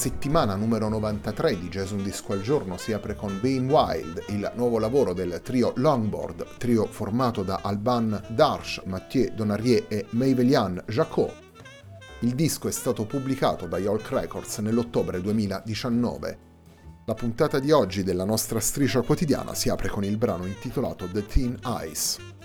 Settimana numero 93 di Jazz Un Disco al Giorno si apre con Being Wild, il nuovo lavoro del trio Longboard, trio formato da Alban Darche, Mathieu Donarier e Meivelian Jacot. Il disco è stato pubblicato da Yolk Records nell'ottobre 2019. La puntata di oggi della nostra striscia quotidiana si apre con il brano intitolato The Thin Ice.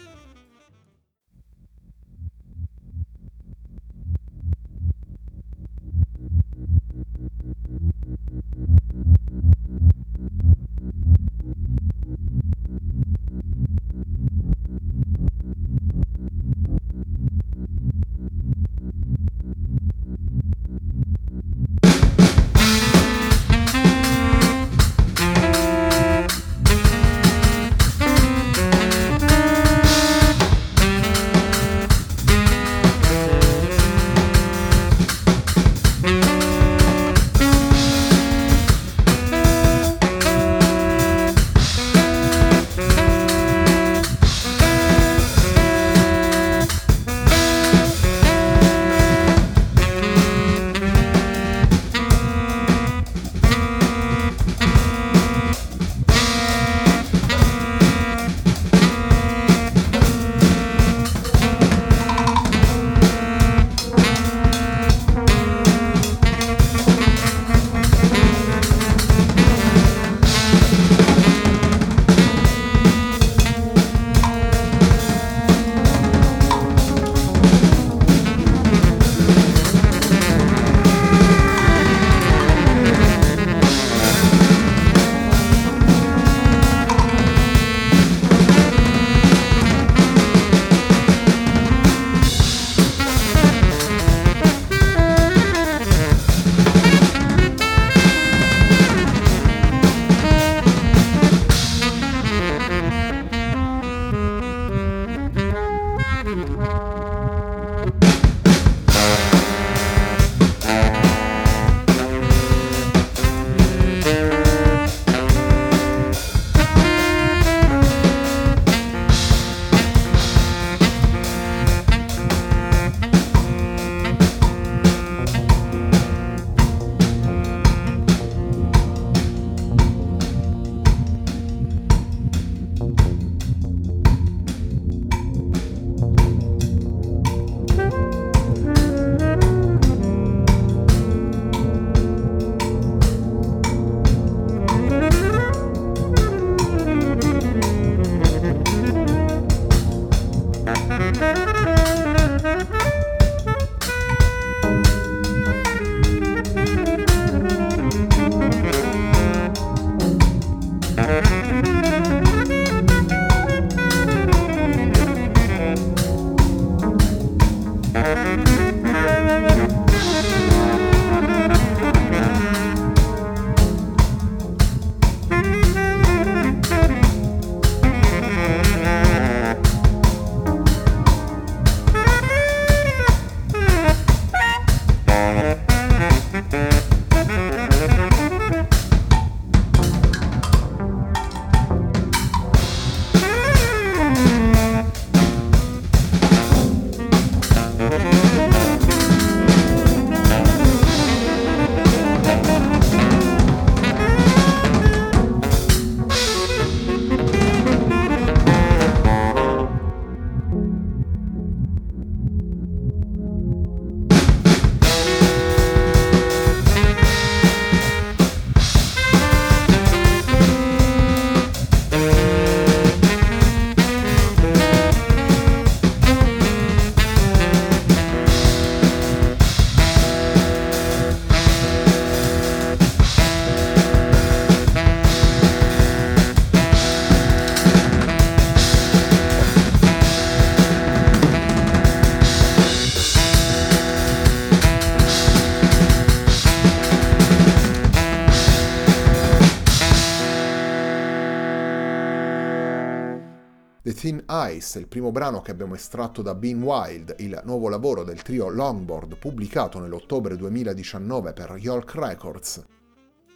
The Thin Ice, il primo brano che abbiamo estratto da Bean Wild, il nuovo lavoro del trio Longboard pubblicato nell'ottobre 2019 per York Records.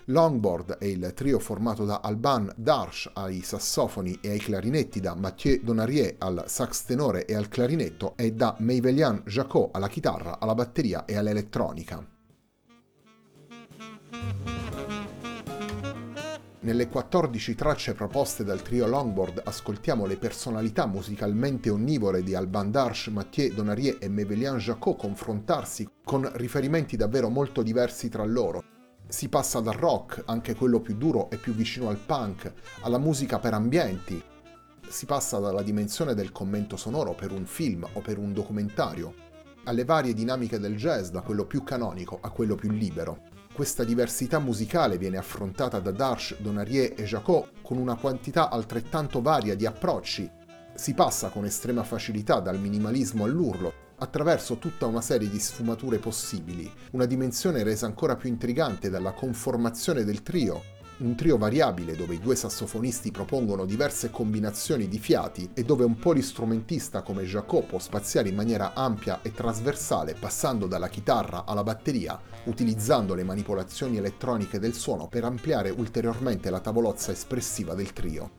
Longboard è il trio formato da Alban Darsh ai sassofoni e ai clarinetti, da Mathieu Donarier al sax tenore e al clarinetto e da Meivelian Jacot alla chitarra, alla batteria e all'elettronica. Nelle 14 tracce proposte dal trio Longboard ascoltiamo le personalità musicalmente onnivore di Alban Darsh, Mathieu Donarier e Mevelian Jacot confrontarsi con riferimenti davvero molto diversi tra loro. Si passa dal rock, anche quello più duro e più vicino al punk, alla musica per ambienti. Si passa dalla dimensione del commento sonoro per un film o per un documentario, alle varie dinamiche del jazz, da quello più canonico a quello più libero. Questa diversità musicale viene affrontata da Darsh, Donarier e Jacot con una quantità altrettanto varia di approcci. Si passa con estrema facilità dal minimalismo all'urlo, attraverso tutta una serie di sfumature possibili, una dimensione resa ancora più intrigante dalla conformazione del trio, un trio variabile dove i due sassofonisti propongono diverse combinazioni di fiati e dove un polistrumentista come Jacopo può spaziare in maniera ampia e trasversale passando dalla chitarra alla batteria, utilizzando le manipolazioni elettroniche del suono per ampliare ulteriormente la tavolozza espressiva del trio.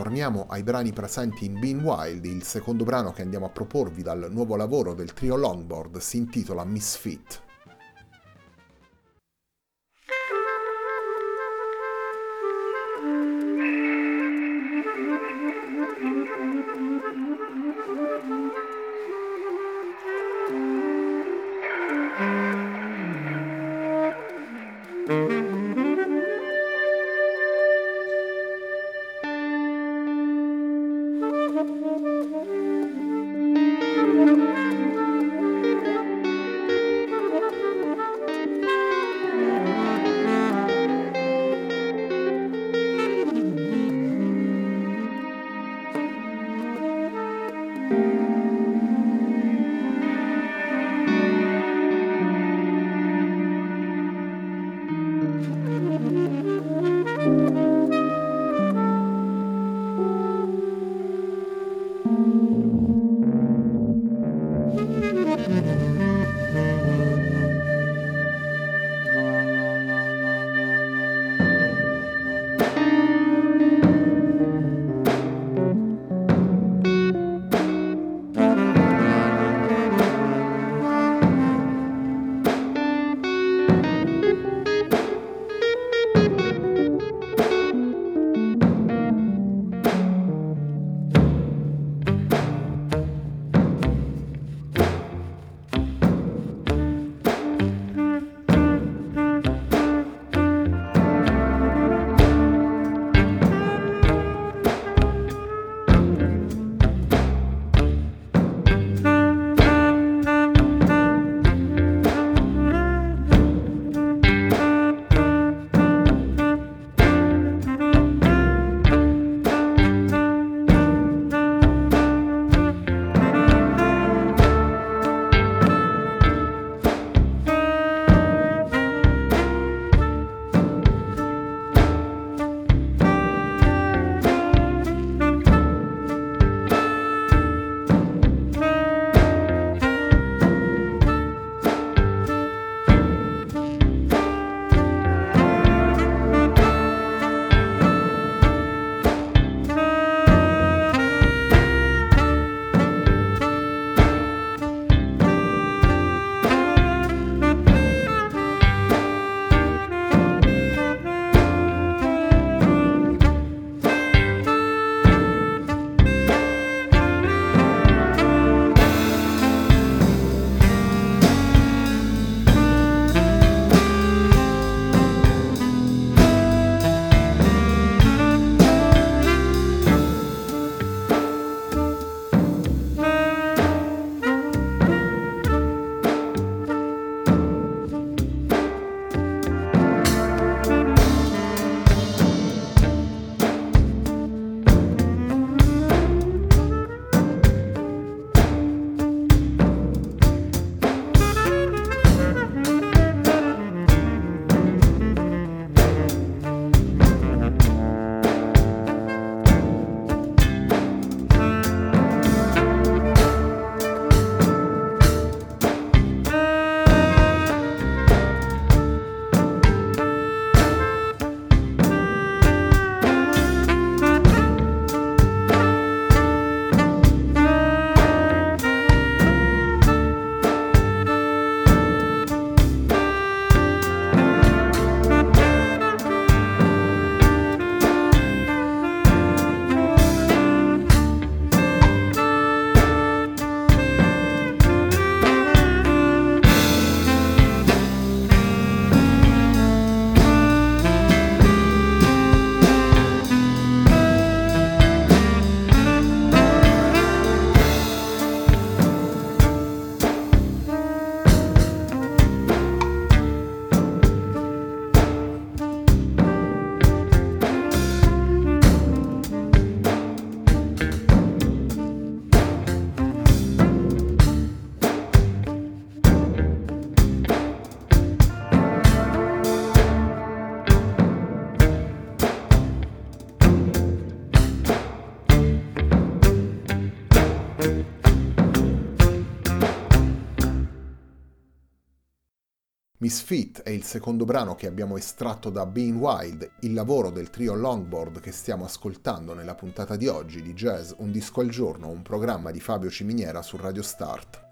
Torniamo ai brani presenti in Bean Wild, il secondo brano che andiamo a proporvi dal nuovo lavoro del trio Longboard si intitola Misfit. Misfit è il secondo brano che abbiamo estratto da Being Wild, il lavoro del trio Longboard che stiamo ascoltando nella puntata di oggi di Jazz Un disco al giorno, un programma di Fabio Ciminiera su Radio Start.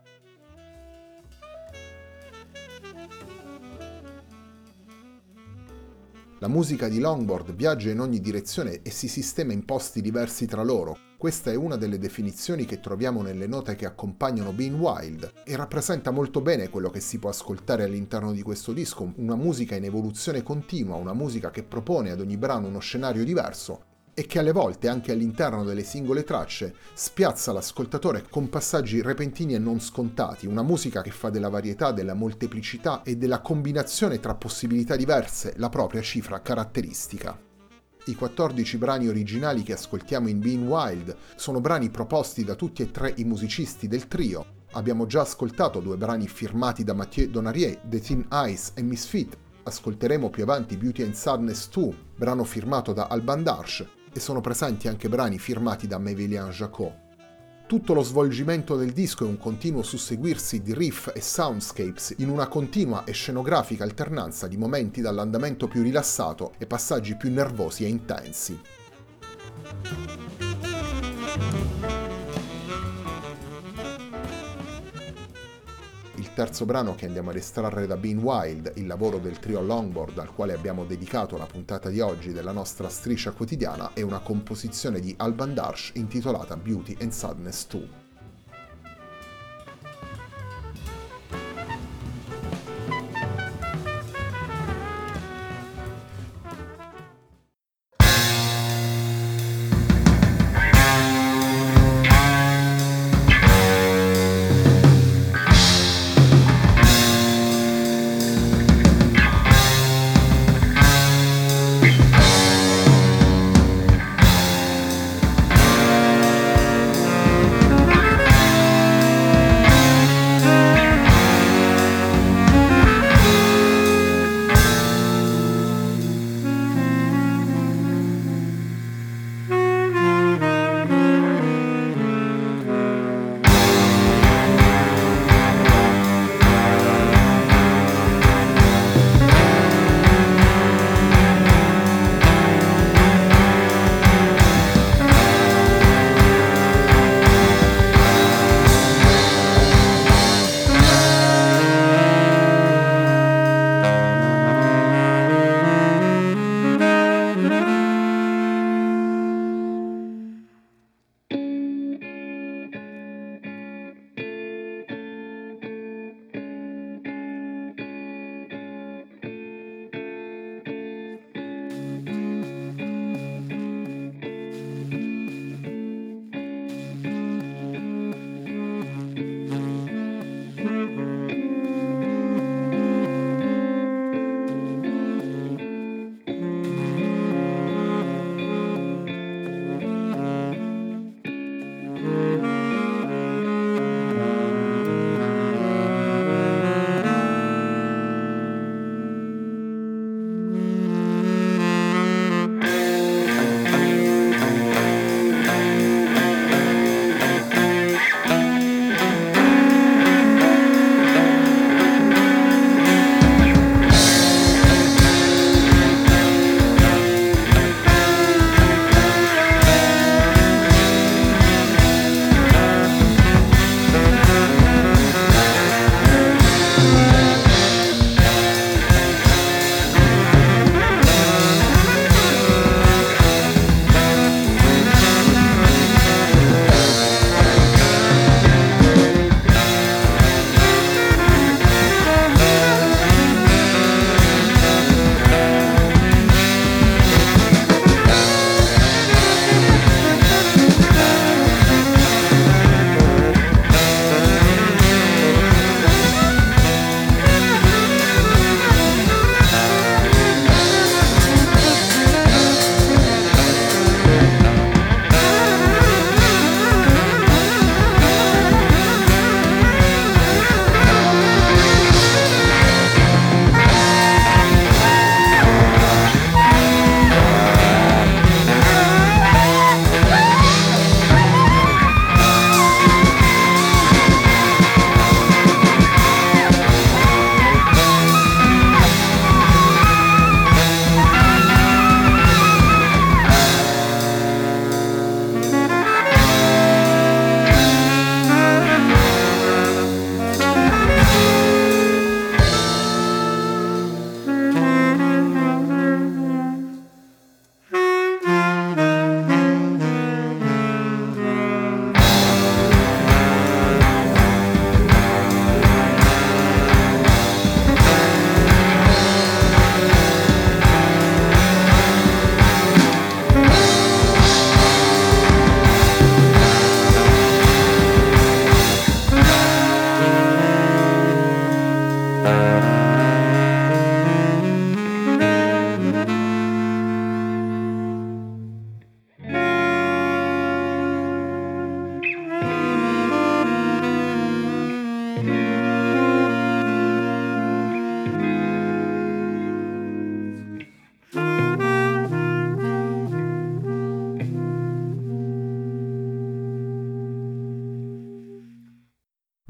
La musica di Longboard viaggia in ogni direzione e si sistema in posti diversi tra loro, questa è una delle definizioni che troviamo nelle note che accompagnano Being Wild e rappresenta molto bene quello che si può ascoltare all'interno di questo disco, una musica in evoluzione continua, una musica che propone ad ogni brano uno scenario diverso e che alle volte anche all'interno delle singole tracce spiazza l'ascoltatore con passaggi repentini e non scontati, una musica che fa della varietà, della molteplicità e della combinazione tra possibilità diverse la propria cifra caratteristica. I 14 brani originali che ascoltiamo in Being Wild sono brani proposti da tutti e tre i musicisti del trio. Abbiamo già ascoltato due brani firmati da Mathieu Donarier, The Thin Ice e Misfit. Ascolteremo più avanti Beauty and Sadness 2, brano firmato da Alban Darsh, e sono presenti anche brani firmati da Mevelian Jacot. Tutto lo svolgimento del disco è un continuo susseguirsi di riff e soundscapes in una continua e scenografica alternanza di momenti dall'andamento più rilassato e passaggi più nervosi e intensi. Terzo brano che andiamo ad estrarre da Bean Wild, il lavoro del trio Longboard al quale abbiamo dedicato la puntata di oggi della nostra striscia quotidiana, è una composizione di Alban Darsh intitolata Beauty and Sadness 2.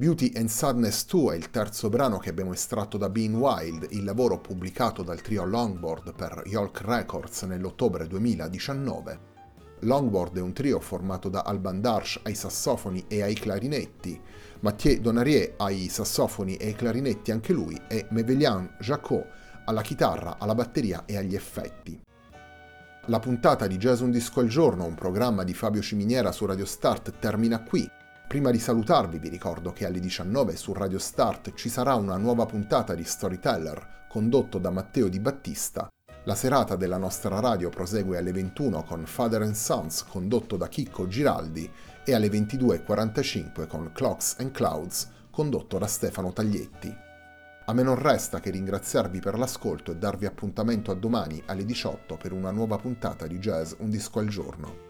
Beauty and Sadness 2 è il terzo brano che abbiamo estratto da Being Wild, il lavoro pubblicato dal trio Longboard per Yolk Records nell'ottobre 2019. Longboard è un trio formato da Alban Darsh ai sassofoni e ai clarinetti, Mathieu Donarier ai sassofoni e ai clarinetti anche lui e Mevelian Jacot alla chitarra, alla batteria e agli effetti. La puntata di Jazz Un Disco al Giorno, un programma di Fabio Ciminiera su Radio Start, termina qui. Prima di salutarvi vi ricordo che alle 19 su Radio Start ci sarà una nuova puntata di Storyteller condotto da Matteo Di Battista. La serata della nostra radio prosegue alle 21 con Father and Sons condotto da Chicco Giraldi e alle 22.45 con Clocks and Clouds condotto da Stefano Taglietti. A me non resta che ringraziarvi per l'ascolto e darvi appuntamento a domani alle 18 per una nuova puntata di Jazz Un disco al giorno.